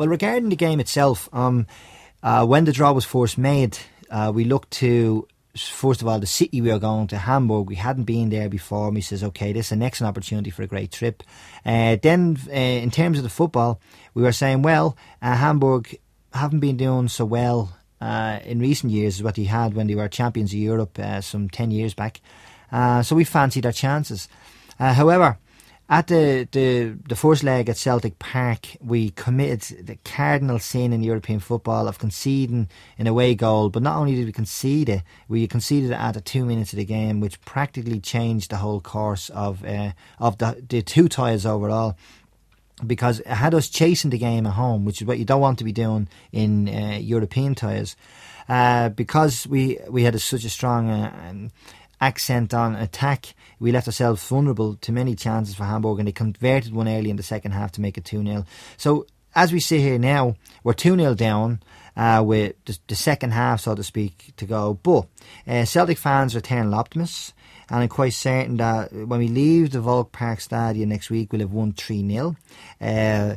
Well, regarding the game itself, um, uh, when the draw was first made, uh, we looked to first of all the city we were going to Hamburg. We hadn't been there before. And we says, okay, this is an excellent opportunity for a great trip. Uh, then, uh, in terms of the football, we were saying, well, uh, Hamburg haven't been doing so well uh, in recent years as what they had when they were champions of Europe some ten years back. So we fancied our chances. however, at the, the, the first leg at Celtic Park, we committed the cardinal sin in European football of conceding an away goal. But not only did we concede it, we conceded it at two minutes of the game, which practically changed the whole course of uh, of the, the two ties overall because it had us chasing the game at home, which is what you don't want to be doing in uh, European ties. Uh, because we we had a, such a strong uh, accent on attack, we left ourselves vulnerable to many chances for Hamburg, and they converted one early in the second half to make it 2 0. So, as we sit here now, we're 2 0 down. Uh, with the, the, second half, so to speak, to go. But uh, Celtic fans are eternal optimists, and I'm quite certain that when we leave the Volkspark Stadium next week, we'll have won 3 0. Uh,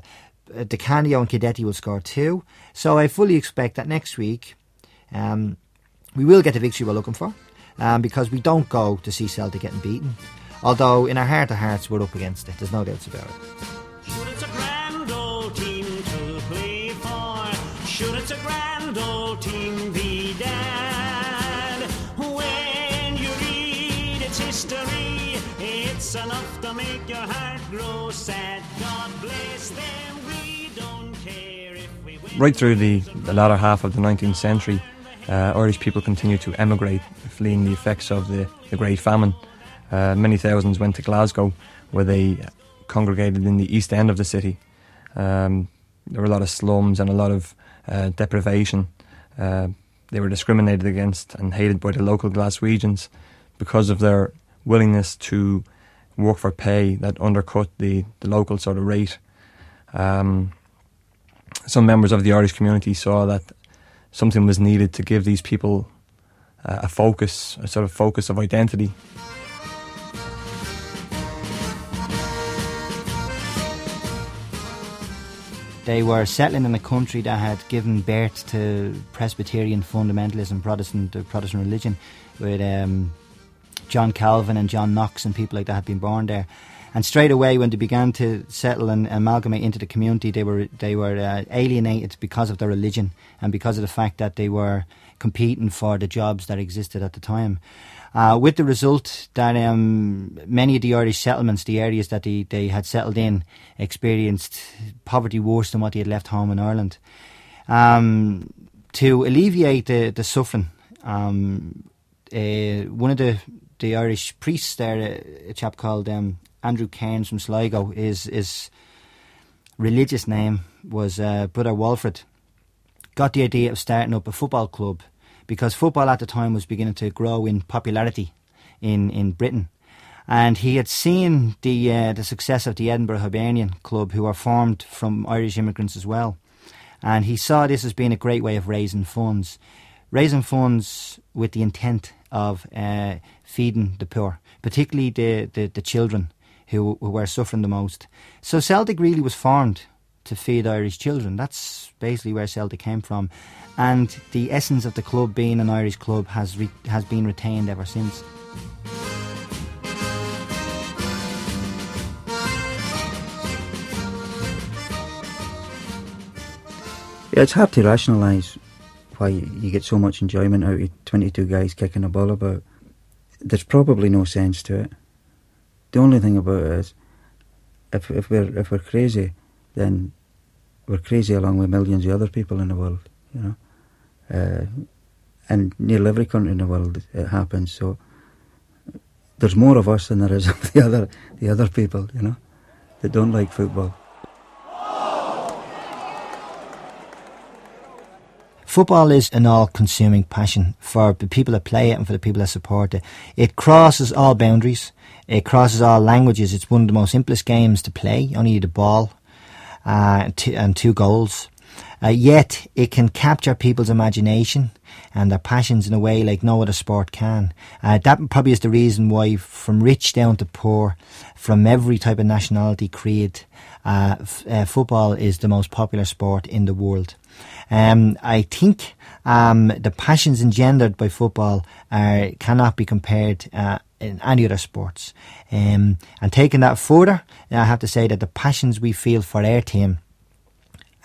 Di Canio and Cadete will score two. So I fully expect that next week um, we will get the victory we're looking for um, because we don't go to see Celtic getting beaten. Although in our heart of hearts we're up against it, there's no doubts about it. Sure it's a grand old team to play for. Sure it's a grand old team, be dad. When you read its history, it's enough to make your heart grow sad. God bless them, we don't care if we win. Right through the, the latter half of the 19th century, uh, Irish people continued to emigrate, fleeing the effects of the, the Great Famine. Uh, many thousands went to Glasgow, where they congregated in the east end of the city. Um, there were a lot of slums and a lot of uh, deprivation. Uh, they were discriminated against and hated by the local Glaswegians because of their willingness to work for pay that undercut the, the local sort of rate. Um, some members of the Irish community saw that something was needed to give these people uh, a focus, a sort of focus of identity. They were settling in a country that had given birth to Presbyterian fundamentalism, Protestant uh, Protestant religion, with um, John Calvin and John Knox and people like that had been born there. And straight away, when they began to settle and amalgamate into the community, they were they were uh, alienated because of their religion and because of the fact that they were competing for the jobs that existed at the time. Uh, with the result that um, many of the Irish settlements, the areas that they, they had settled in, experienced poverty worse than what they had left home in Ireland. Um, to alleviate the, the suffering, um, uh, one of the, the Irish priest there, a chap called um, Andrew Kerins from Sligo, his, his religious name was uh, Brother Walfrid, got the idea of starting up a football club because football at the time was beginning to grow in popularity in, in Britain. And he had seen the uh, the success of the Edinburgh Hibernian Club, who are formed from Irish immigrants as well. And he saw this as being a great way of raising funds, raising funds with the intent of uh, feeding the poor, particularly the, the, the children who, who were suffering the most. So Celtic really was formed to feed Irish children. That's basically where Celtic came from, and the essence of the club being an Irish club has re- has been retained ever since. Yeah, it's hard to rationalise why you get so much enjoyment out of 22 guys kicking a ball about. There's probably no sense to it. The only thing about it is, if if we're if we're crazy, then we're crazy along with millions of other people in the world, you know. Uh, and nearly every country in the world it happens. So there's more of us than there is of the other the other people, you know, that don't like football. Football is an all-consuming passion for the people that play it and for the people that support it. It crosses all boundaries. It crosses all languages. It's one of the most simplest games to play. You only need a ball uh, and two goals. Uh, yet it can capture people's imagination and their passions in a way like no other sport can. Uh, that probably is the reason why, from rich down to poor, from every type of nationality, creed, uh, f- uh, football is the most popular sport in the world. Um, I think um, the passions engendered by football are, cannot be compared uh, in any other sports. Um, and taking that further, I have to say that the passions we feel for our team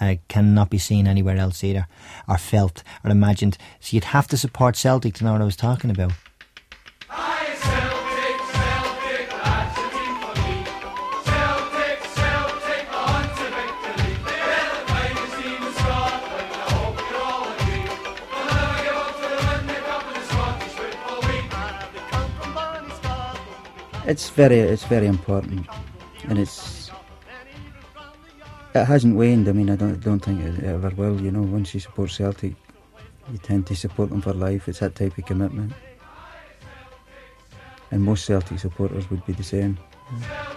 uh, cannot be seen anywhere else either, or felt, or imagined. So you'd have to support Celtic to know what I was talking about. It's very, it's very important, and it's it hasn't waned. I mean, I don't don't think it ever will. You know, once you support Celtic, you tend to support them for life. It's that type of commitment, and most Celtic supporters would be the same. At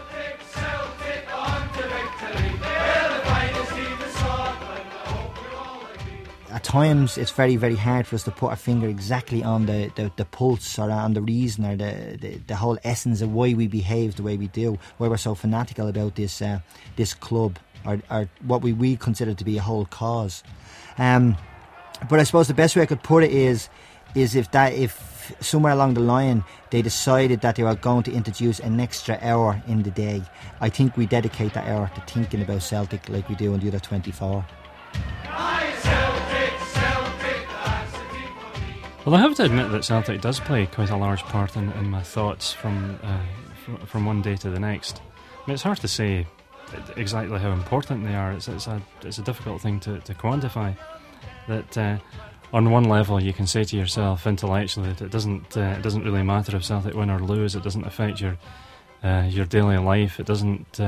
times, it's very, very hard for us to put our finger exactly on the, the, the pulse or on the reason or the, the, the, whole essence of why we behave the way we do, why we're so fanatical about this uh, this club or, or what we, we consider to be a whole cause. Um, but I suppose the best way I could put it is is if that if somewhere along the line they decided that they were going to introduce an extra hour in the day, I think we dedicate that hour to thinking about Celtic like we do on the other 24. Well, I have to admit that Celtic does play quite a large part in, in my thoughts from, uh, from, one day to the next. I mean, it's hard to say exactly how important they are. It's, it's a it's a difficult thing to, to quantify. That uh, on one level you can say to yourself intellectually that it doesn't uh, it doesn't really matter if Celtic win or lose. It doesn't affect your uh, your daily life. It doesn't.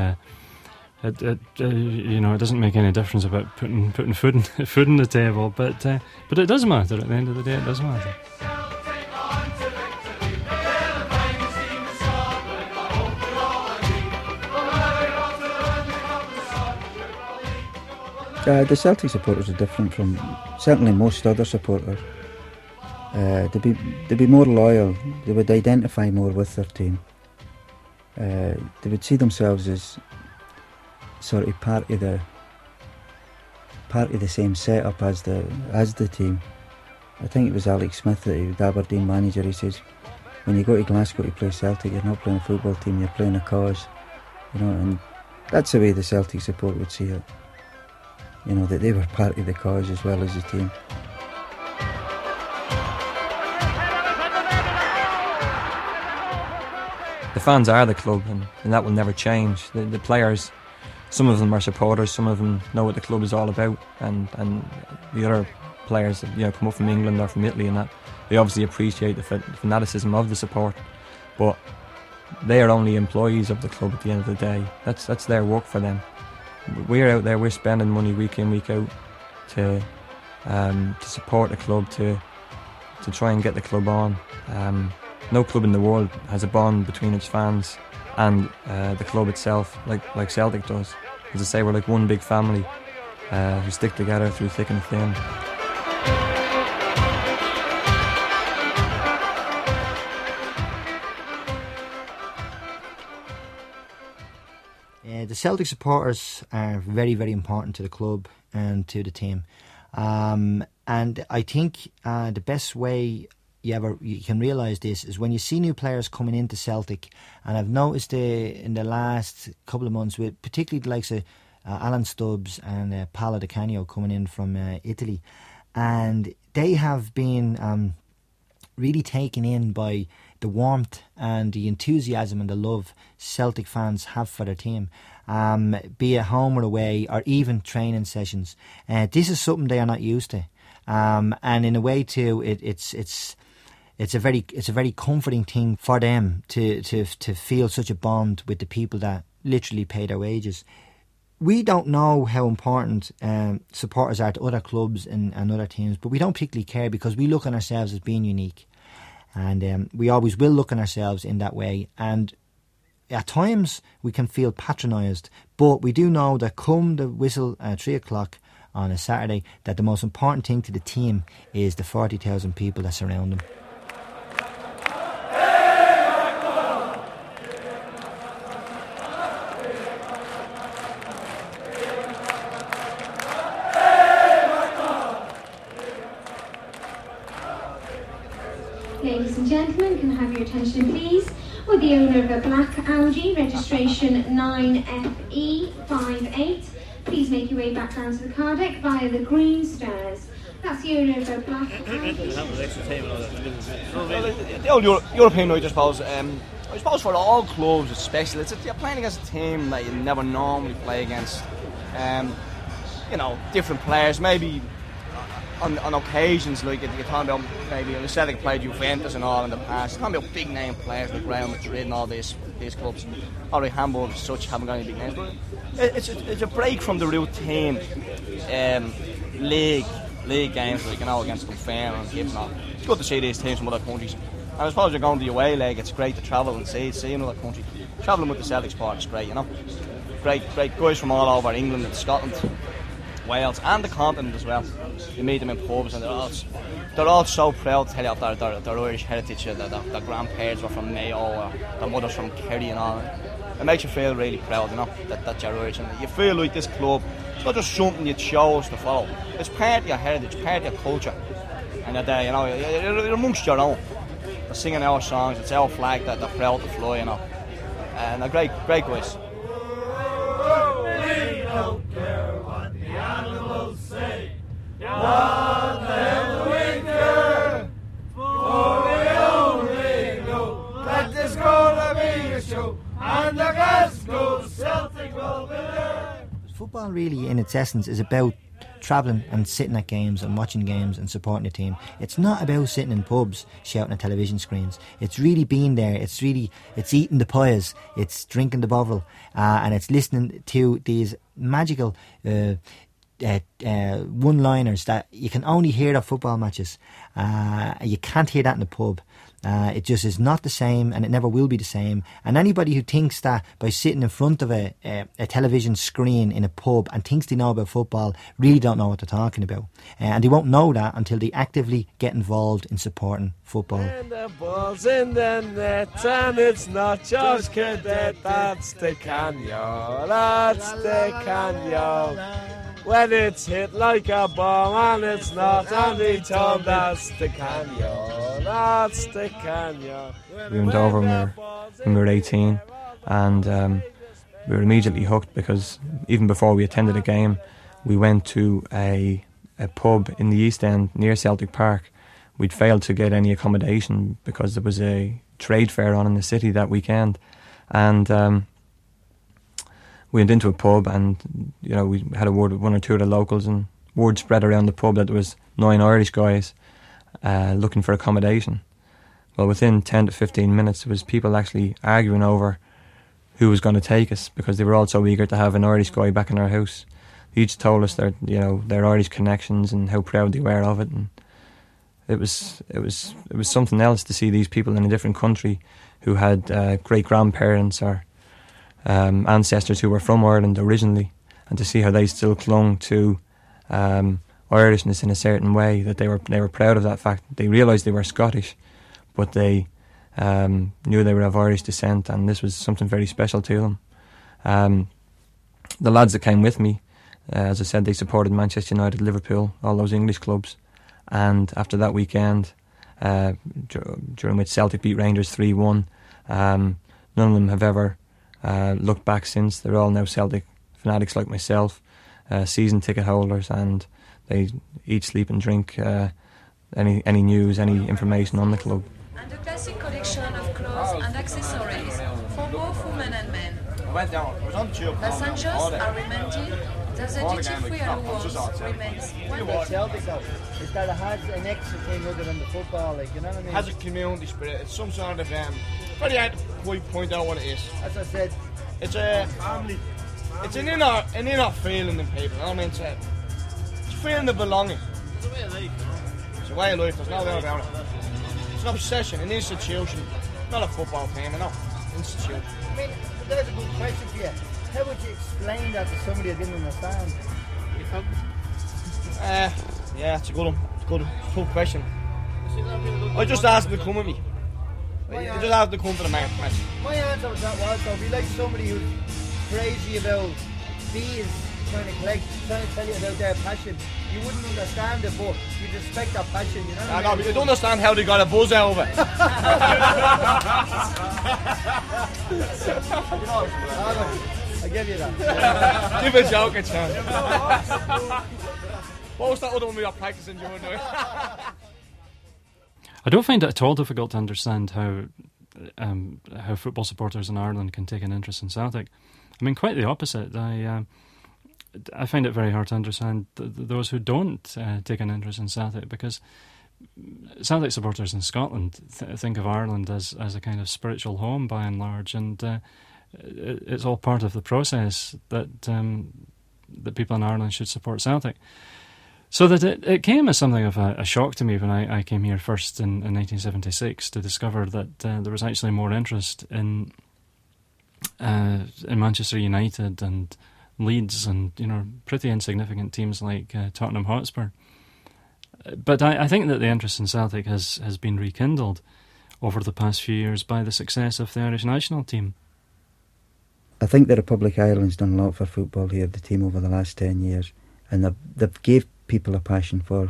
It, it uh, you know it doesn't make any difference about putting putting food in, food on the table, but uh, but it does matter at the end of the day. It does matter. Uh, the Celtic supporters are different from certainly most other supporters. Uh, they'd be they'd be more loyal. They would identify more with their team. Uh, they would see themselves as sort of part of the part of the same setup as the as the team. I think it was Alex Smith, the Aberdeen manager. He says, "When you go to Glasgow to play Celtic, you're not playing a football team. You're playing a cause." You know, and that's the way the Celtic support would see it you know, that they were part of the cause as well as the team. The fans are the club, and, and that will never change. The, the players, some of them are supporters, some of them know what the club is all about, and, and the other players that you know come up from England or from Italy and that they obviously appreciate the fanaticism of the support, but they are only employees of the club at the end of the day. That's that's their work for them we're out there, we're spending money week in, week out to um, to support the club, to to try and get the club on. Um, no club in the world has a bond between its fans and uh, the club itself, like like Celtic does. As I say, we're like one big family uh, who stick together through thick and thin. Uh, the Celtic supporters are very, very important to the club and to the team. Um, and I think uh, the best way you ever you can realise this is when you see new players coming into Celtic, and I've noticed uh, in the last couple of months, with particularly the likes of uh, Alan Stubbs and uh, Paolo Di Canio coming in from uh, Italy, and they have been um, really taken in by the warmth and the enthusiasm and the love Celtic fans have for their team, um, be it home or away, or even training sessions. Uh, this is something they are not used to, um, and in a way too, it, it's it's it's a very it's a very comforting thing for them to to to feel such a bond with the people that literally pay their wages. We don't know how important um, supporters are to other clubs and, and other teams, but we don't particularly care because we look on ourselves as being unique and um, we always will look on ourselves in that way. And at times we can feel patronised, but we do know that come the whistle at three o'clock on a Saturday that the most important thing to the team is the 40,000 people that surround them. 9FE58. Please make your way back down to the car deck via the green stairs. That's the owner of black the old Euro- European night, I suppose. Um, I suppose for all clubs, it's special. It's you're playing against a team that you never normally play against. Um, you know, different players. Maybe on, on occasions, like you're talking about maybe the Celtic played Juventus and all in the past. You're talking about big name players like Real Madrid and all these these clubs. Although Hamburg as such haven't got any big names, but it's a, it's a break from the routine um, league league games like you know against Dunfermline and Hibs and. It's good to see these teams from other countries. And as far as you're going to the away leg. It's great to travel and see see another country. Traveling with the Celtic sport is great, you know. Great, great guys from all over England and Scotland. Wales and the continent as well. You meet them in pubs and they're all, they're all so proud to tell you of their, their, their Irish heritage, uh, their, their, their grandparents were from Mayo or their mothers from Kerry and all. It makes you feel really proud, you know, that, that you're Irish. And you feel like this club, it's not just something you chose to follow. It's part of your heritage, part of your culture. And you're there, you know, you're, you're amongst your own. They're singing our songs, it's our flag that they're proud to fly, you know. And they're great, great guys. Football, really, in its essence, is about travelling and sitting at games and watching games and supporting the team. It's not about sitting in pubs shouting at television screens. It's really being there. It's really it's eating the pies. It's drinking the bovril, uh, and it's listening to these magical. Uh, uh, uh, one-liners that you can only hear at football matches. Uh, you can't hear that in the pub. Uh, it just is not the same, and it never will be the same. And anybody who thinks that by sitting in front of a, a, a television screen in a pub and thinks they know about football really don't know what they're talking about. Uh, and they won't know that until they actively get involved in supporting football. And the ball's in the net, and it's not just Cadete, that's Di Canio, that's Di Canio. When it's hit like a bomb and it's not the top, that's Di Canio, that's Di Canio. We went over when we were, when we were 18 and um, we were immediately hooked because even before we attended a game, we went to a, a pub in the East End near Celtic Park. We'd failed to get any accommodation because there was a trade fair on in the city that weekend. And um, we went into a pub and, you know, we had a word with one or two of the locals and word spread around the pub that there was nine Irish guys uh, looking for accommodation. Well, within 10 to 15 minutes, there was people actually arguing over who was going to take us because they were all so eager to have an Irish guy back in our house. They each told us their, you know, their Irish connections and how proud they were of it, and it was, it was, it was something else to see these people in a different country who had uh, great grandparents or um, ancestors who were from Ireland originally, and to see how they still clung to um, Irishness in a certain way that they were they were proud of that fact. They realised they were Scottish, but they um, knew they were of Irish descent, and this was something very special to them. Um, the lads that came with me, uh, as I said, they supported Manchester United, Liverpool, all those English clubs, and after that weekend, uh, during which Celtic beat Rangers three one, um, none of them have ever uh, looked back since. They're all now Celtic fanatics like myself, uh, season ticket holders, and they eat, sleep, and drink uh, any any news, any information on the club. and a classic collection of clothes and accessories for both women and men. Went down, I was on the tube. Passengers are reminded that the duty-free awards remains one Celtic though, is that it has an extra thing other than the football, like you know what I mean? has a community spirit. It's some sort of um. Very hard to quite point out what it is. As I said, It's a family. It's an inner, an inner feeling in people. I mean, it's a, it's a feeling of belonging. It's a way of life. It's a way of life. There's no doubt about it. It's an obsession, an institution, not a football team. You know, institution. I mean, there's a good question for you. How would you explain that to somebody that didn't understand? Uh, yeah, it's a good one. It's a good one. Tough question. I just asked him to come with me. I just him to come to the match. match. My answer to that was though, be like somebody who's crazy about bees trying to collect, trying to tell you about their passion. You wouldn't understand it, but you'd respect that passion, you know? I know, but you don't understand how they got a buzz out of it. I give you that. Give a joke a chance. what was that other one we were practicing during the I don't find it at all difficult to understand how um, how football supporters in Ireland can take an interest in Celtic. I mean, quite the opposite. I uh, I find it very hard to understand th- th- those who don't uh, take an interest in Celtic because Celtic supporters in Scotland th- think of Ireland as as a kind of spiritual home by and large, and uh, it, it's all part of the process that um, that people in Ireland should support Celtic. So that it, it came as something of a, a shock to me when I, I came here first in, in 1976 to discover that uh, there was actually more interest in uh, in Manchester United and Leeds and you know pretty insignificant teams like uh, Tottenham Hotspur. But I, I think that the interest in Celtic has, has been rekindled over the past few years by the success of the Irish national team. I think the Republic of Ireland's done a lot for football here, the team over the last 10 years, and they've, they've gave people a passion for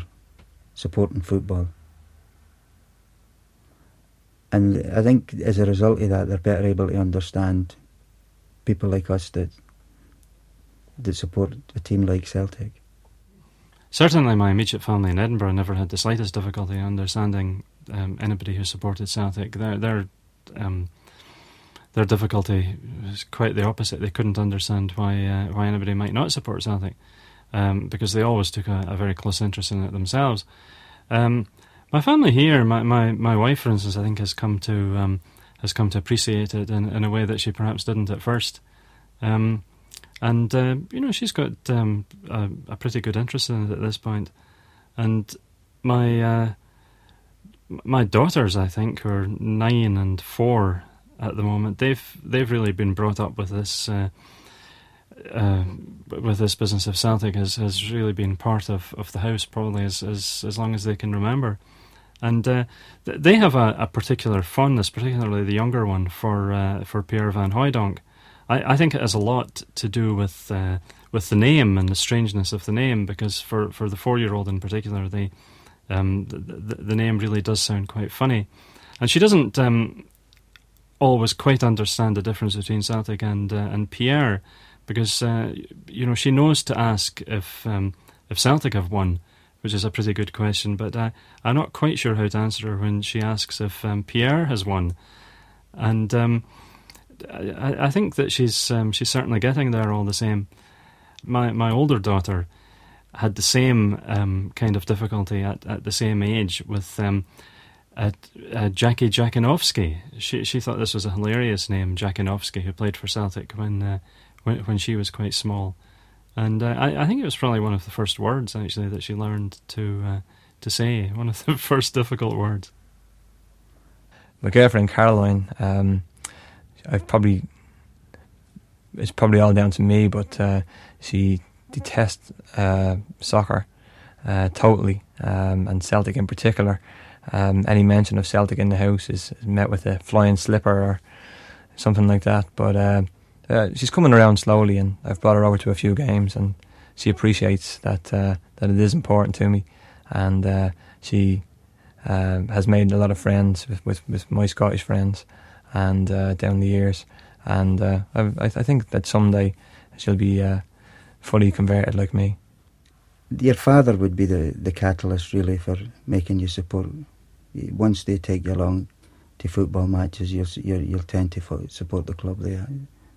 supporting football. And I think as a result of that, they're better able to understand people like us that that support a team like Celtic. Certainly, my immediate family in Edinburgh never had the slightest difficulty understanding um, anybody who supported Celtic. Their their um, their difficulty was quite the opposite. They couldn't understand why uh, why anybody might not support Celtic um, because they always took a, a, very close interest in it themselves. Um, my family here, my, my, my wife, for instance, I think has come to um, has come to appreciate it in, in a way that she perhaps didn't at first. Um, and uh, you know, she's got um, a, a, pretty good interest in it at this point. And my uh, my daughters, I think, who are nine and four at the moment, they've they've really been brought up with this. Uh, uh, with this business of Celtic has, has really been part of, of the house probably as, as as long as they can remember, and uh, th- they have a, a, particular fondness, particularly the younger one for uh, for Pierre Van Hooijdonk. I, I, think it has a lot to do with uh, with the name and the strangeness of the name because for, for the four year old in particular, they um, the, the, the, name really does sound quite funny, and she doesn't um, always quite understand the difference between Celtic and uh, and Pierre because uh, you know she knows to ask if um, if Celtic have won, which is a pretty good question. But uh, I'm not quite sure how to answer her when she asks if um, Pierre has won, and um, I, I, think that she's um, she's certainly getting there all the same. My my older daughter had the same um, kind of difficulty at, at the same age with. Um, at, uh, Jackie Dziekanowski. She she thought this was a hilarious name, Dziekanowski, who played for Celtic when uh, when, when she was quite small. And uh, I, I, think it was probably one of the first words actually that she learned to uh, to say. One of the first difficult words. My girlfriend Caroline, um, I've probably it's probably all down to me, but uh, she detests uh, soccer uh, totally, um, and Celtic in particular. Um, any mention of Celtic in the house is, is, met with a flying slipper or something like that. But uh, she's coming around slowly, and I've brought her over to a few games, and she appreciates that uh, that it is important to me, and uh, she um, has made a lot of friends with, with, with my Scottish friends, and uh, down the years, and uh, I, I, think that someday she'll be uh, fully converted like me. Your father would be the, the catalyst really for making you support. Once they take you along to football matches, you'll you'll, you'll tend to support the club there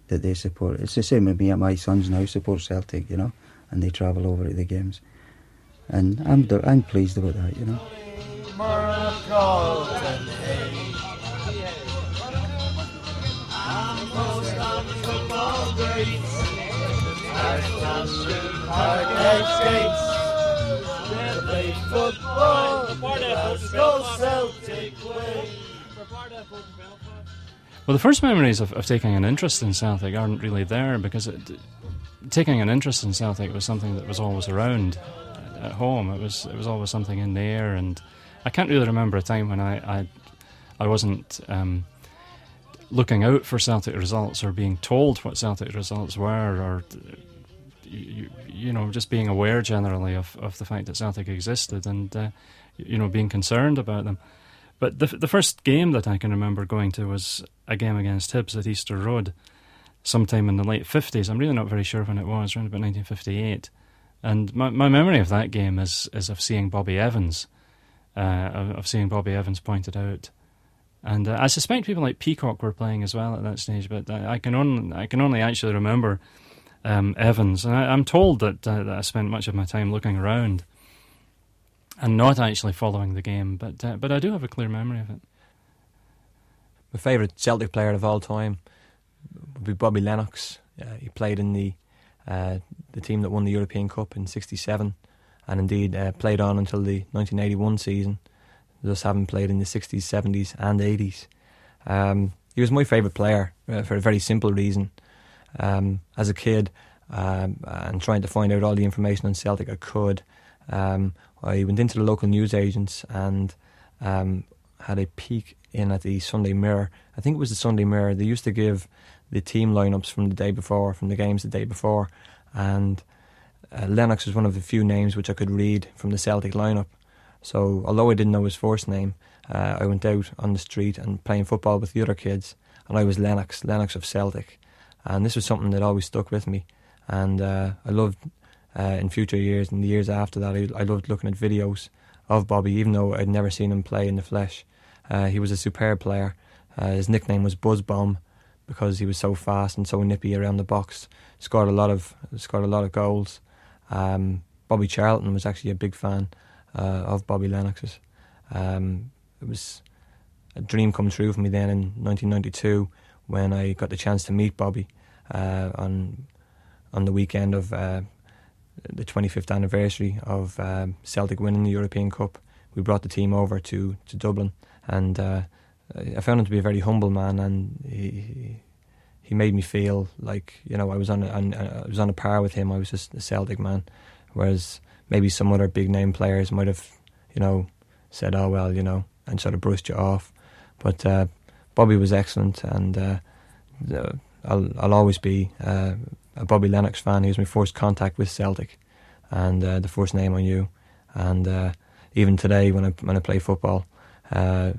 that they support. It's the same with me and my sons now support Celtic, you know, and they travel over to the games, and I'm I'm pleased about that, you know. Well, the first memories of, of taking an interest in Celtic aren't really there because it, taking an interest in Celtic was something that was always around at home. It was it was always something in the air, and I can't really remember a time when I I, I wasn't um, looking out for Celtic results or being told what Celtic results were, or you, you know just being aware generally of, of the fact that Celtic existed and uh, you know being concerned about them. But the the first game that I can remember going to was a game against Hibs at Easter Road, sometime in the late fifties. I'm really not very sure when it was, around about 1958. And my my memory of that game is is of seeing Bobby Evans, uh, of, seeing Bobby Evans pointed out. And uh, I suspect people like Peacock were playing as well at that stage, but I, I can only I can only actually remember um, Evans, and I, am told that, uh, that I spent much of my time looking around and not actually following the game, but uh, but I do have a clear memory of it. My favourite Celtic player of all time would be Bobby Lennox. Uh, he played in the uh, the team that won the European Cup in '67, and indeed uh, played on until the 1981 season. Thus, having played in the '60s, '70s, and '80s. Um, he was my favourite player uh, for a very simple reason. Um, as a kid, um, and trying to find out all the information on Celtic I could, um, I went into the local newsagents and um, had a peek in at the Sunday Mirror. I think it was the Sunday Mirror. They used to give the team lineups from the day before, from the games the day before, and uh, Lennox was one of the few names which I could read from the Celtic lineup. So, although I didn't know his first name, uh, I went out on the street and playing football with the other kids, and I was Lennox, Lennox of Celtic, and this was something that always stuck with me. And uh, I loved uh, in future years and the years after that, I, loved looking at videos of Bobby, even though I'd never seen him play in the flesh. Uh, he was a superb player. Uh, his nickname was Buzz Bomb because he was so fast and so nippy around the box. Scored a lot of scored a lot of goals. Um, Bobby Charlton was actually a big fan uh, of Bobby Lennox's. Um, it was a dream come true for me then in 1992 when I got the chance to meet Bobby uh, on on the weekend of uh, the 25th anniversary of um, Celtic winning the European Cup. We brought the team over to, to Dublin, and uh, I found him to be a very humble man, and he he made me feel like you know I was on, a, I was on a par with him. I was just a Celtic man, whereas maybe some other big name players might have you know said, "Oh well," you know, and sort of brushed you off. But uh, Bobby was excellent, and uh, I'll I'll always be uh, a Bobby Lennox fan. He was my first contact with Celtic, and uh, the first name I knew. And uh, even today, when I when I play football uh,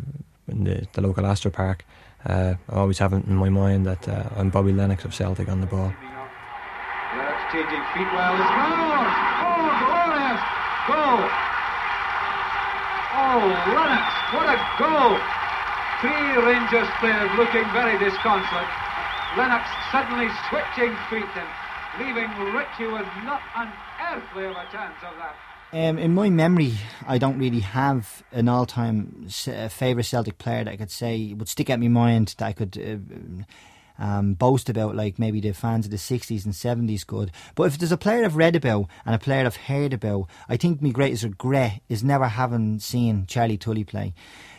in the, the local Astor Park, uh, I always have it in my mind that uh, I'm Bobby Lennox of Celtic on the ball. Oh, glorious! Goal! Oh, Lennox, what a goal! Three Rangers players looking very disconsolate. Lennox suddenly switching feet and leaving Ritchie with not an earthly of a chance of that. Um, in my memory, I don't really have an all-time uh, favourite Celtic player that I could say would stick at my mind that I could uh, um, boast about, like maybe the fans of the 60s and 70s could. But if there's a player I've read about and a player I've heard about, I think my greatest regret is never having seen Charlie Tully play.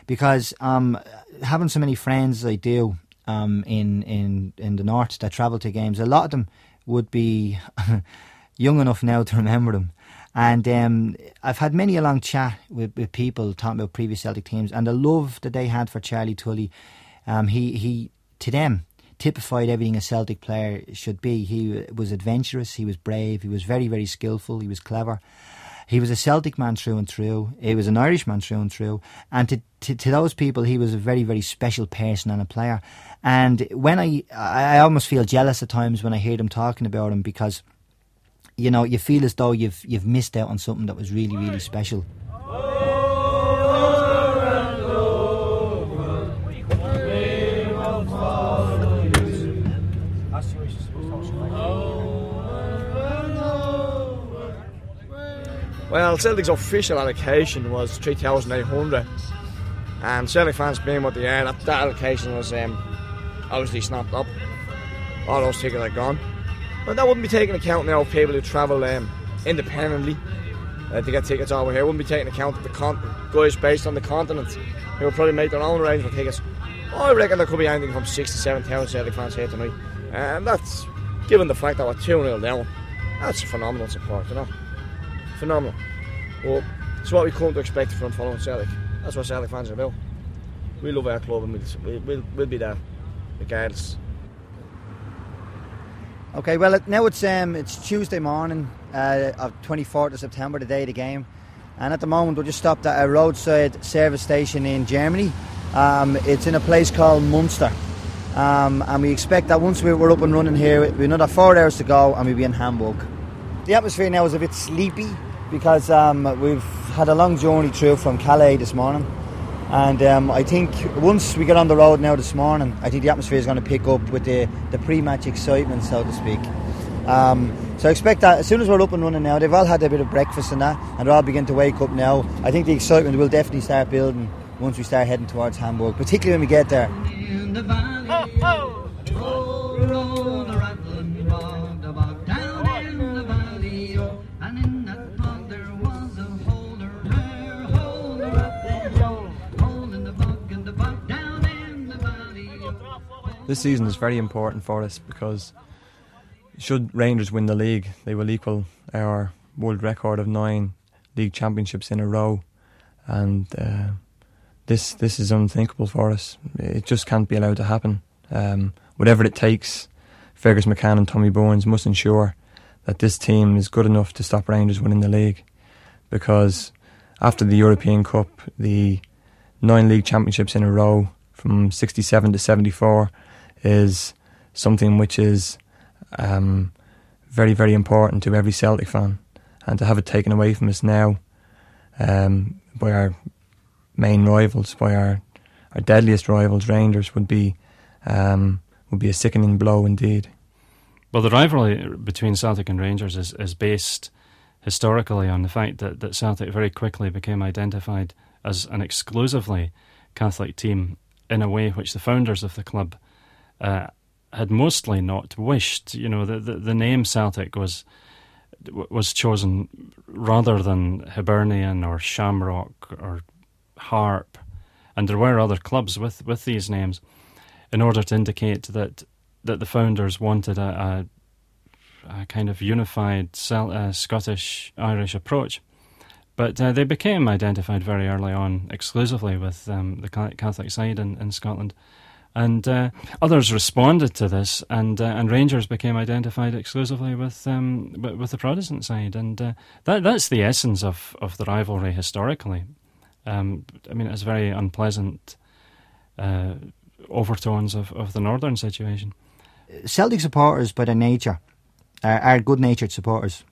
Because um, having so many friends as I do, um, in in in the north that travel to games. A lot of them would be young enough now to remember them. And um, I've had many a long chat with, with people talking about previous Celtic teams and the love that they had for Charlie Tully. Um, he he to them typified everything a Celtic player should be. He was adventurous, he was brave, he was very very skillful, he was clever. He was a Celtic man through and through. He was an Irish man through and through. And to, to, to those people, he was a very, very special person and a player. And when I, I almost feel jealous at times when I hear them talking about him because, you know, you feel as though you've, you've missed out on something that was really, really special. Well, Celtic's official allocation was 3,800. And Celtic fans being what they are, that, that allocation was um, obviously snapped up. All those tickets are gone. But that wouldn't be taking account now of people who travel um, independently uh, to get tickets over here. Wouldn't be taking account of the con- guys based on the continent who will probably make their own arrangement tickets. I reckon there could be anything from 6 to 7,000 Celtic fans here tonight. And that's, given the fact that we're 2 0 down, that's phenomenal support, you know. Phenomenal. Well, it's what we come to expect from following Celtic. That's what Celtic fans are about. We love our club and we'll, we'll, we'll be there, regardless. Okay, well now it's um, it's Tuesday morning uh, of 24th of September, the day of the game, and at the moment we're just stopped at a roadside service station in Germany. Um, it's in a place called Munster, um, and we expect that once we're up and running here, we've another four hours to go, and we'll be in Hamburg. The atmosphere now is a bit sleepy because um, we've had a long journey through from Calais this morning. And um, I think once we get on the road now this morning, I think the atmosphere is going to pick up with the, the pre-match excitement, so to speak. Um, so I expect that as soon as we're up and running now, they've all had a bit of breakfast and that, and they're all beginning to wake up now. I think the excitement will definitely start building once we start heading towards Hamburg, particularly when we get there. This season is very important for us because should Rangers win the league, they will equal our world record of nine league championships in a row, and uh, this this is unthinkable for us. It just can't be allowed to happen. Um, whatever it takes, Fergus McCann and Tommy Burns must ensure that this team is good enough to stop Rangers winning the league, because after the European Cup, the nine league championships in a row from 67 to 74 is something which is um, very, very important to every Celtic fan. And to have it taken away from us now um, by our main rivals, by our, our deadliest rivals, Rangers, would be um, would be a sickening blow indeed. Well, the rivalry between Celtic and Rangers is, is based historically on the fact that, that Celtic very quickly became identified as an exclusively Catholic team in a way which the founders of the club uh, had mostly not wished. You know, the, the, the name Celtic was was chosen rather than Hibernian or Shamrock or Harp, and there were other clubs with, with these names, in order to indicate that that the founders wanted a, a, a kind of unified Cel- uh, Scottish Irish approach. But uh, they became identified very early on exclusively with um, the Catholic side in, in Scotland. And uh, others responded to this, and uh, and Rangers became identified exclusively with um, with the Protestant side, and uh, that that's the essence of, of the rivalry historically. Um, I mean, it's very unpleasant uh, overtones of, of the northern situation. Celtic supporters, by their nature, are, are good-natured supporters.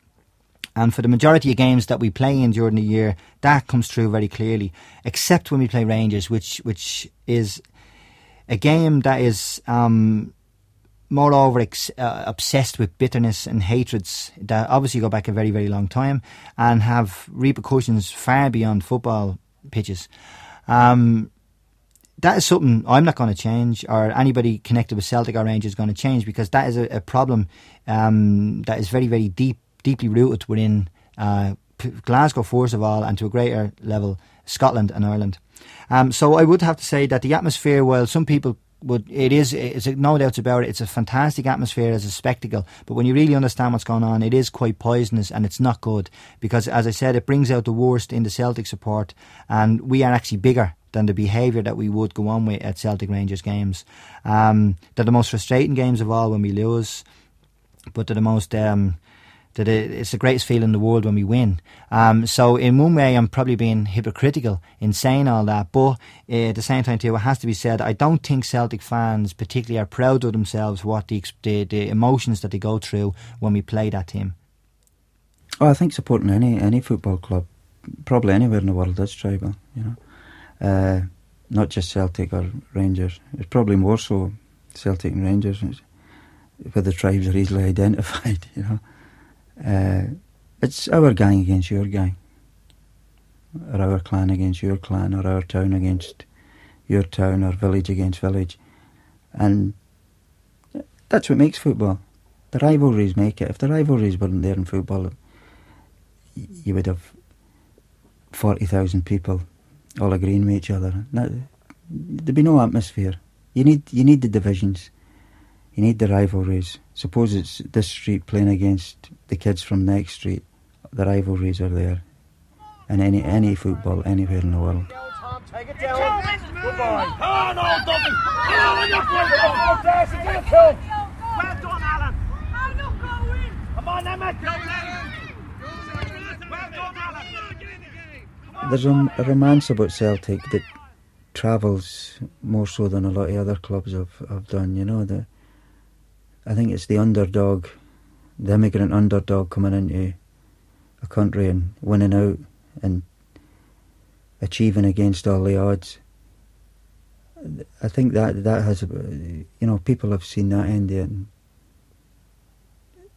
And for the majority of games that we play in during the year, that comes through very clearly. Except when we play Rangers, which which is a game that is um, moreover ex- uh, obsessed with bitterness and hatreds that obviously go back a very very long time and have repercussions far beyond football pitches. Um, that is something I'm not going to change, or anybody connected with Celtic or Rangers is going to change, because that is a, a problem um, that is very, very deep, deeply rooted within uh, Glasgow, first of all, and to a greater level, Scotland and Ireland. Um, so I would have to say that the atmosphere, while some people would it is it's no doubts about it. It's a fantastic atmosphere as a spectacle, but when you really understand what's going on, it is quite poisonous and it's not good because, as I said, it brings out the worst in the Celtic support, and we are actually bigger than the behaviour that we would go on with at Celtic Rangers games. Um, they're the most frustrating games of all when we lose, but they're the most um, that it's the greatest feeling in the world when we win. Um, so in one way, I'm probably being hypocritical in saying all that, but uh, at the same time, too, it has to be said. I don't think Celtic fans particularly are proud of themselves what the the, the emotions that they go through when we play that team. Oh, I think supporting any any football club, probably anywhere in the world, is tribal. You know, uh, not just Celtic or Rangers. It's probably more so Celtic and Rangers, where the tribes are easily identified. You know. Uh, it's our gang against your gang, or our clan against your clan, or our town against your town, or village against village. And that's what makes football. The rivalries make it. If the rivalries weren't there in football, you would have 40,000 people all agreeing with each other. there'd be no atmosphere. You need you need the divisions. You need the rivalries. Suppose it's this street playing against the kids from next street. The rivalries are there. In any any football anywhere in the world. There's a, a romance about Celtic that travels more so than a lot of other clubs have, have done. You know, the I think it's the underdog, the immigrant underdog coming into a country and winning out and achieving against all the odds. I think that that has, you know, people have seen that end and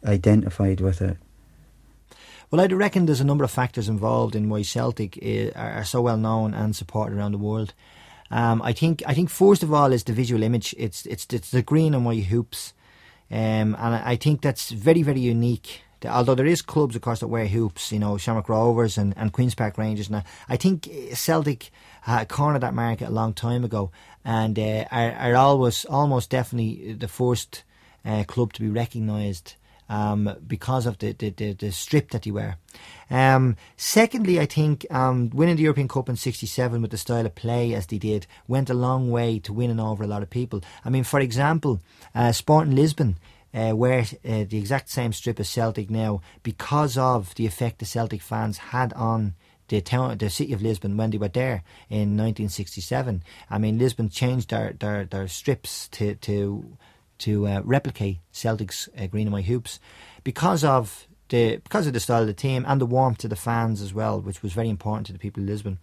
identified with it. Well, I reckon there's a number of factors involved in why Celtic are, are so well known and supported around the world. Um, I think I think first of all is the visual image. It's it's it's the green and white hoops, um, and I, think that's very very unique. Although there is clubs, of course, that wear hoops, you know, Shamrock Rovers and, and Queens Park Rangers. And I- think uh, Celtic uh, cornered that market a long time ago, and uh, are, are always almost definitely the first uh, club to be recognised um, because of the, the, the, the strip that they wear. Um, secondly, I think um, winning the European Cup in '67 with the style of play as they did went a long way to winning over a lot of people. I mean, for example, uh, Sporting Lisbon. Uh, wear uh, the exact same strip as Celtic now because of the effect the Celtic fans had on the town, the city of Lisbon when they were there in 1967. I mean, Lisbon changed their their, their strips to to to uh, replicate Celtic's uh, green and white hoops because of the because of the style of the team and the warmth to the fans as well, which was very important to the people of Lisbon.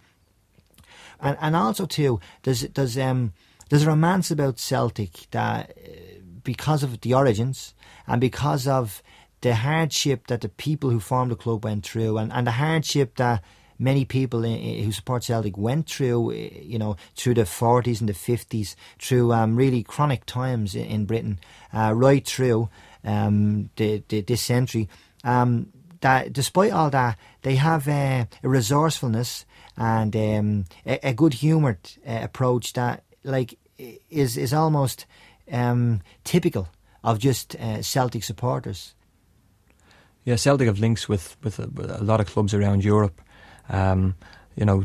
And and also too, there's there's um there's a romance about Celtic that uh, because of the origins and because of the hardship that the people who formed the club went through and, and the hardship that many people i- i- who support Celtic went through, you know, through the 40s and the 50s, through um, really chronic times in, in Britain, uh, right through um, the, the, this century. Um, that despite all that, they have uh, a resourcefulness and um, a, a good humoured uh, approach that, like, is is almost um, typical of just uh, Celtic supporters. Yeah, Celtic have links with with a, with a lot of clubs around Europe. Um, you know,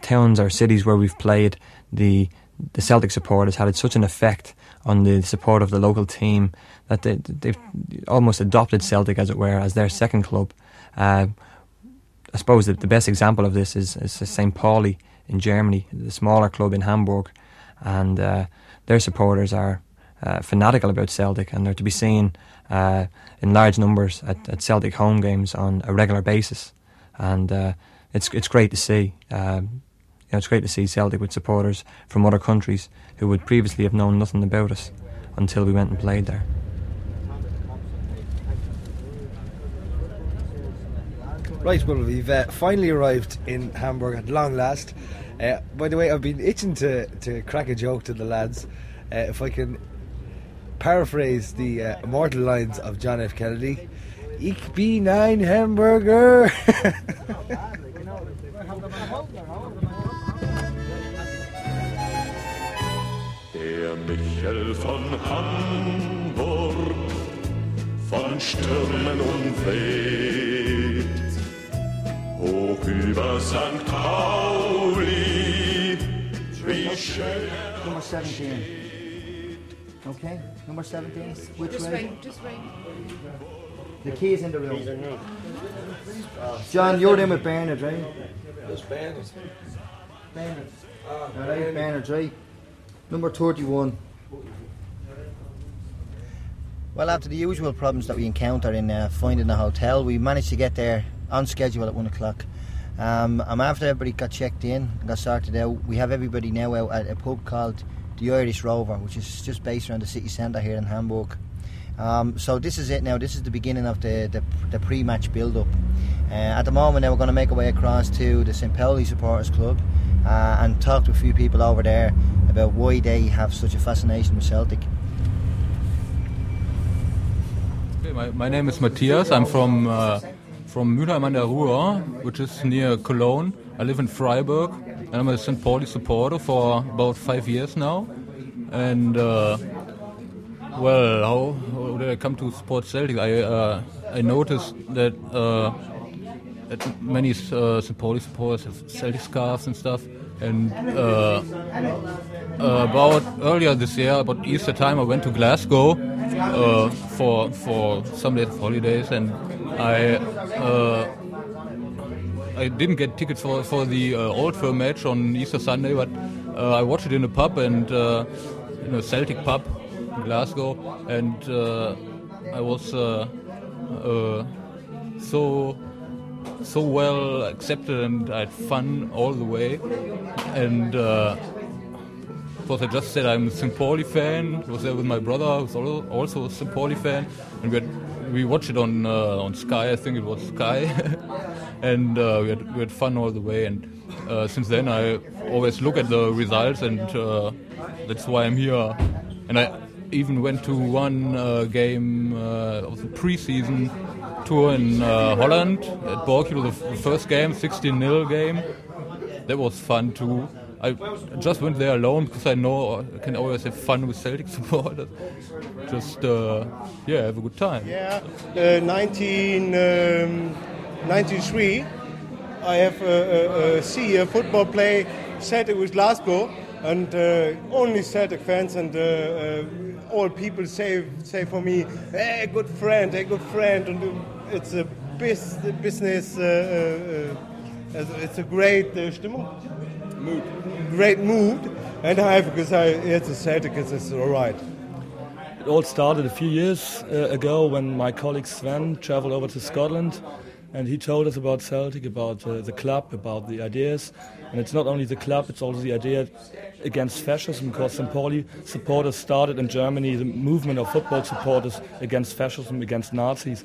towns or cities where we've played, the the Celtic support has had such an effect on the support of the local team that they, they've almost adopted Celtic, as it were, as their second club. Uh, I suppose the, the best example of this is, is St. Pauli in Germany, the smaller club in Hamburg, and uh, their supporters are uh, fanatical about Celtic, and they're to be seen uh, in large numbers at, at Celtic home games on a regular basis, and uh, it's it's great to see. Um, you know, it's great to see Celtic with supporters from other countries who would previously have known nothing about us until we went and played there. Right, well, we've uh, finally arrived in Hamburg at long last. Uh, by the way, I've been itching to, to crack a joke to the lads. Uh, if I can paraphrase the uh, immortal lines of John F. Kennedy Ich bin ein Hamburger. Der Michel von Hamburg, von Stürmen umweht, hoch über St. Pauli, wie schön er Number 17. Okay, number 17. Which Just way? ring, just ring. The key is in the room. John, you're in with Bernard, right? Who's Bernard? Bernard. Alright, Bernard, right. Number 31. Well, after the usual problems that we encounter in uh, finding a hotel, we managed to get there on schedule at 1 o'clock. Um, and after everybody got checked in and got sorted out, we have everybody now out at a pub called the Irish Rover, which is just based around the city centre here in Hamburg. Um, so this is it now. This is the beginning of the, the, the pre-match build-up. Uh, at the moment, now we're going to make our way across to the St Pauli Supporters Club uh, and talk to a few people over there about why they have such a fascination with Celtic. Okay, my, my name is Matthias. I'm from uh, from Mülheim an der Ruhr, which is near Cologne. I live in Freiburg, and I'm a St. Pauli supporter for about five years now. And uh, well, how, did I come to support Celtic? I uh, I noticed that, uh, that many uh, supporters supporters have Celtic scarves and stuff. And uh, uh, about earlier this year, about Easter time, I went to Glasgow uh, for for some days of holidays, and I uh, I didn't get tickets for for the Old Firm match on Easter Sunday, but I watched it in a pub and in a Celtic pub in Glasgow, and uh, I was uh, uh, so so well accepted, and I had fun all the way, and. Uh, because I just said I'm a St. Pauli fan. I was there with my brother, who's al- also a St. Pauli fan, and we had, we watched it on on Sky. I think it was Sky, and we had we had fun all the way. And uh, since then, I always look at the results, and uh, that's why I'm here. And I even went to one uh, game uh, of the preseason tour in uh, Holland at Borculo, the, first game, 16-0 game. That was fun too. I just went there alone because I know I can always have fun with Celtic supporters. Just uh, yeah, have a good time. Yeah, uh, 1993, I have uh, uh, see a football play Celtic with Glasgow, and uh, only Celtic fans and uh, uh, all people say say for me, "Hey, good friend, hey, good friend," and uh, it's a bis- business. Uh, uh, uh, it's a great uh, Stimmung. Mood. Great mood, and I because I it's a Celtic, it's all right. It all started a few years uh, ago when my colleague Sven traveled over to Scotland and he told us about Celtic, about uh, the club, about the ideas. And it's not only the club, it's also the idea against fascism because St. Pauli supporters started in Germany the movement of football supporters against fascism, against Nazis.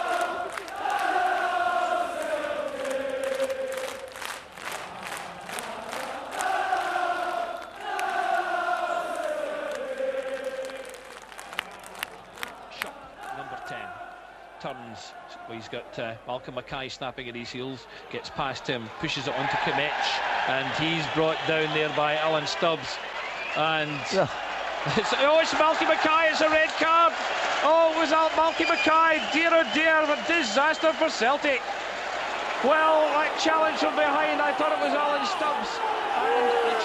well, he's got uh, Malcolm Mackay snapping at his heels, gets past him, pushes it onto Kmetsch, and he's brought down there by Alan Stubbs. And it's, oh, it's Malky Mackay, it's a red card. Oh, it was Al- Malky Mackay, dear oh dear, a disaster for Celtic. Well, that challenge from behind, I thought it was Alan Stubbs. And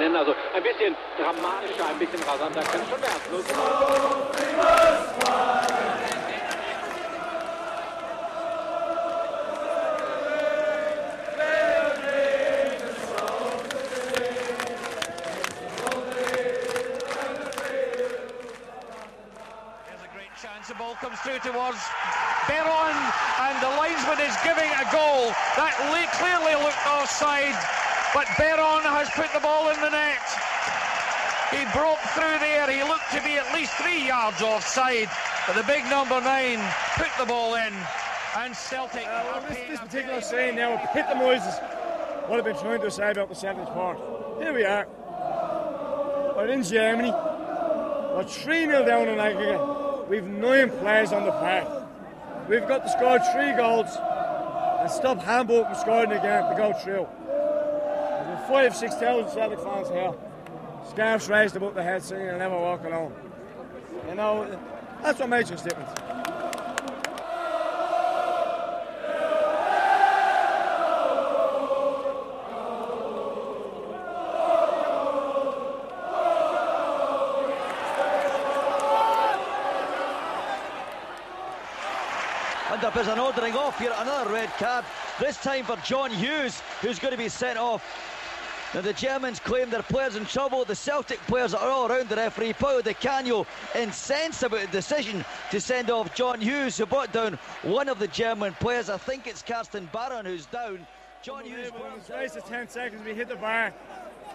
nennen. Also ein bisschen dramatischer, ein bisschen rasanter kann schon werden. Least three yards offside, but the big number nine put the ball in, and Celtic. Uh, this, paying this a particular scene now, epitomises what I've been trying to say about the Celtic part. Here we are. We're in Germany. We're 3 0 down in aggregate. We've nine players on the park. We've got to score three goals and stop Hamburg from scoring again to go through. There's five, six thousand Celtic fans here. Scarves raised above the head singing and never walk alone. You know, that's what makes us different. And up is an ordering off here, another red card. This time for John Hughes, who's going to be sent off. Now the Germans claim their players in trouble. The Celtic players are all around the referee. Paulo Di Canio incensed about the decision to send off John Hughes, who brought down one of the German players. I think it's Karsten Baron who's down. John Hughes. In the space of 10 seconds, we hit the bar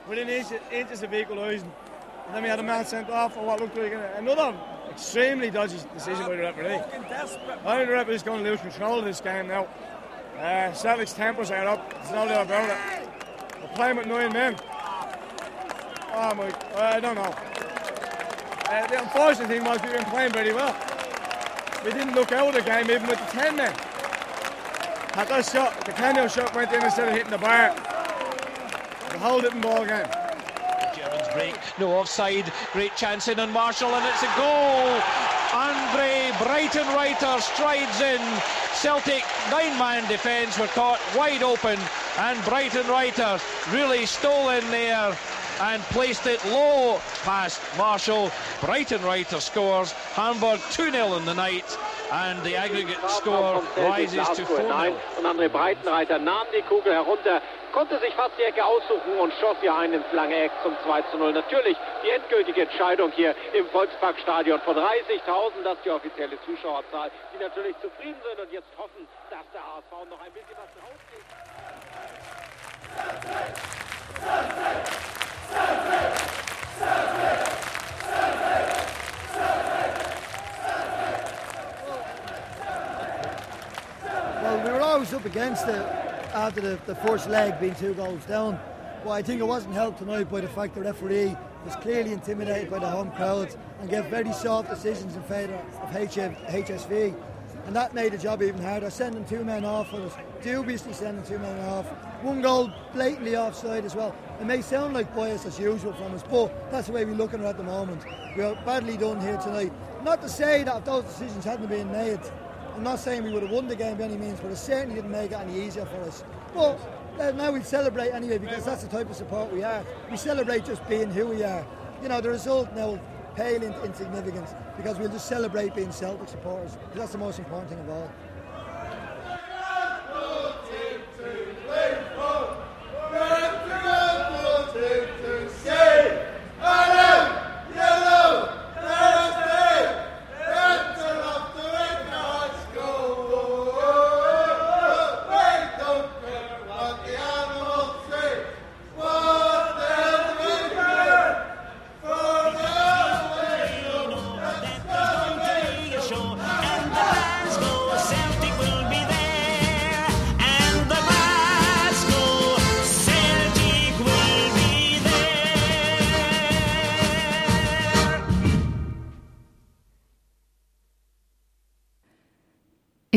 within inches, inches of equalising. And then we had a man sent off for what looked like another extremely dodgy decision by the referee. I think the referee's going to lose control of this game now. Uh, Celtic's tempers are up. There's no doubt about it. Playing with nine men. Oh my, I don't know. Uh, the unfortunate thing was we were playing very well. We didn't look out of the game even with the 10 men. That shot, Di Canio shot went in instead of hitting the bar. The whole different ball game. Germans break, no offside, great chance in on Marshall, and it's a goal. Andre Breitenreiter strides in. Celtic nine-man defence were caught wide open, and Brighton Breitenreiter really stole in there and placed it low past Marshall. Breitenreiter scores. Hamburg 2-0 in the night. And the aggregate score rises to 4-0. Und André Breitenreiter nahm die Kugel herunter, konnte sich fast die Ecke aussuchen und schoss hier ein ins lange Eck zum 2 zu 0. Natürlich die endgültige Entscheidung hier im Volksparkstadion von 30.000, das ist die offizielle Zuschauerzahl, die natürlich zufrieden sind und jetzt hoffen, dass der HSV noch ein bisschen was rauskriegt. Well, we were always up against it after the, the first leg being two goals down. But I think it wasn't helped tonight by the fact the referee was clearly intimidated by the home crowd and gave very soft decisions in favour of HF, HSV. And that made the job even harder. Sending two men off was dubiously sending two men off. One goal blatantly offside as well. It may sound like bias as usual from us, but that's the way we're looking at it at the moment. We are badly done here tonight. Not to say that if those decisions hadn't been made, I'm not saying we would have won the game by any means, but it certainly didn't make it any easier for us. But uh, now we celebrate anyway because that's the type of support we are. We celebrate just being who we are. You know, the result now pale in, insignificance because we'll just celebrate being Celtic supporters that's the most important thing of all.